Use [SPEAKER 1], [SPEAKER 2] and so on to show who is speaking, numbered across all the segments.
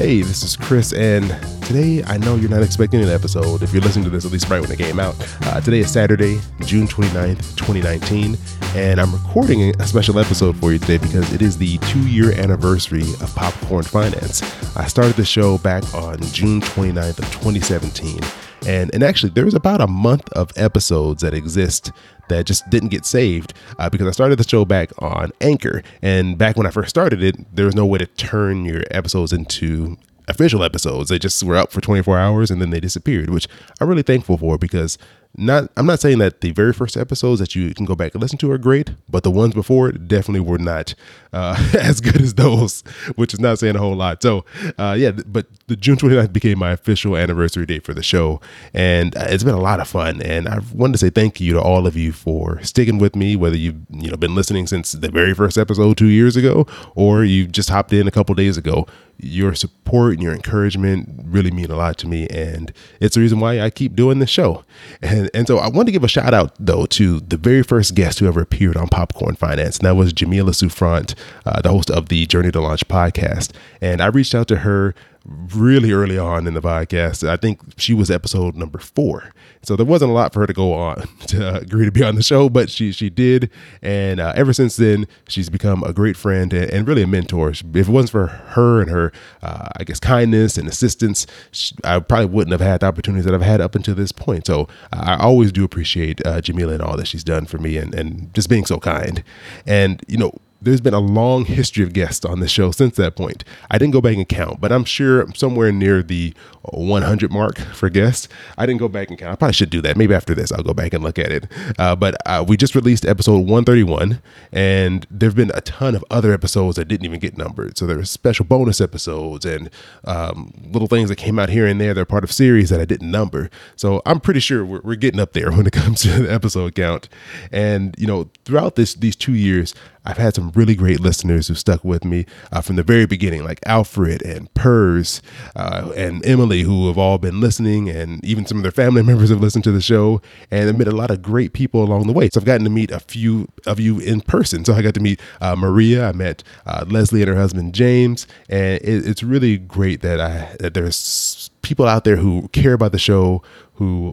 [SPEAKER 1] Hey, this is Chris, and today I know you're not expecting an episode if you're listening to this at least right when it came out. Uh, today is Saturday, June 29th, 2019, and I'm recording a special episode for you today because it is the two year anniversary of Popcorn Finance. I started the show back on June 29th of 2017. And, and actually, there's about a month of episodes that exist that just didn't get saved uh, because I started the show back on Anchor. And back when I first started it, there was no way to turn your episodes into official episodes. They just were up for 24 hours and then they disappeared, which I'm really thankful for because not I'm not saying that the very first episodes that you can go back and listen to are great, but the ones before definitely were not uh, as good as those, which is not saying a whole lot. So uh, yeah, but the June 29th became my official anniversary date for the show, and uh, it's been a lot of fun. And I wanted to say thank you to all of you for sticking with me, whether you've you know been listening since the very first episode two years ago, or you just hopped in a couple days ago your support and your encouragement really mean a lot to me and it's the reason why I keep doing this show. And and so I want to give a shout out though to the very first guest who ever appeared on Popcorn Finance. And that was Jamila Souffrant, uh, the host of the Journey to Launch podcast. And I reached out to her really early on in the podcast. I think she was episode number four. So there wasn't a lot for her to go on to agree to be on the show, but she she did, and uh, ever since then she's become a great friend and, and, really a mentor. If it wasn't for her and her, uh, I guess, kindness and assistance, she, I probably wouldn't have had the opportunities that I've had up until this point. So I always do appreciate uh, Jamila and all that she's done for me, and and just being so kind. And you know there's been a long history of guests on the show since that point. I didn't go back and count, but I'm sure somewhere near the 100 mark for guests. I didn't go back and count. I probably should do that. Maybe after this, I'll go back and look at it. Uh, but uh, we just released episode 131, and there have been a ton of other episodes that didn't even get numbered. So there are special bonus episodes and um, little things that came out here and there. They're part of series that I didn't number. So I'm pretty sure we're, we're getting up there when it comes to the episode count. And you know, throughout this these two years, I've had some really great listeners who stuck with me uh, from the very beginning, like Alfred and Pers uh, and Emily, who have all been listening, and even some of their family members have listened to the show, and I've met a lot of great people along the way. So I've gotten to meet a few of you in person. So I got to meet uh, Maria, I met uh, Leslie and her husband James, and it, it's really great that I that there's people out there who care about the show, who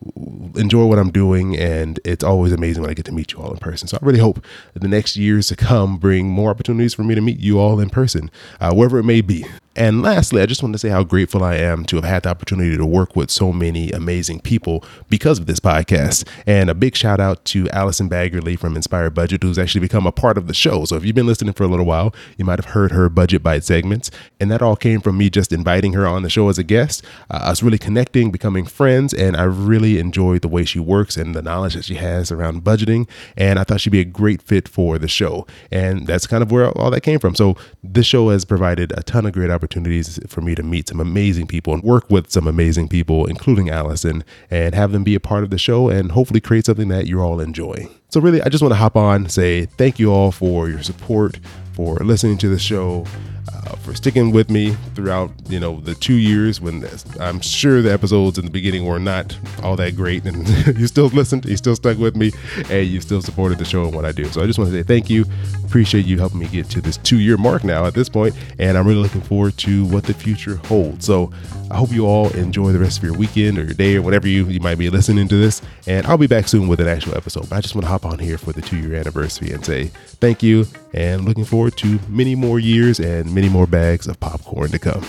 [SPEAKER 1] enjoy what I'm doing, and it's always amazing when I get to meet you all in person. So I really hope the next years to come bring more opportunities for me to meet you all in person, uh, wherever it may be. And lastly, I just want to say how grateful I am to have had the opportunity to work with so many amazing people because of this podcast. And a big shout out to Allison Baggerly from Inspired Budget, who's actually become a part of the show. So if you've been listening for a little while, you might have heard her budget bite segments. And that all came from me just inviting her on the show as a guest, uh, us really connecting, becoming friends. And I really enjoyed the way she works and the knowledge that she has around budgeting. And I thought she'd be a great fit for the show. And that's kind of where all that came from. So this show has provided a ton of great opportunities opportunities for me to meet some amazing people and work with some amazing people, including Allison, and have them be a part of the show and hopefully create something that you're all enjoying. So, really, I just want to hop on, say thank you all for your support, for listening to the show uh, for sticking with me throughout you know the two years when I'm sure the episodes in the beginning were not all that great, and you still listened, you still stuck with me, and you still supported the show and what I do. So I just want to say thank you. Appreciate you helping me get to this two year mark now at this point, and I'm really looking forward to what the future holds. So I hope you all enjoy the rest of your weekend or your day or whatever you, you might be listening to this. And I'll be back soon with an actual episode. But I just want to hop on here for the two year anniversary and say thank you and looking forward to many more years and many more bags of popcorn to come.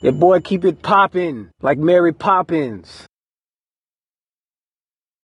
[SPEAKER 2] Yeah, boy, keep it popping like Mary Poppins.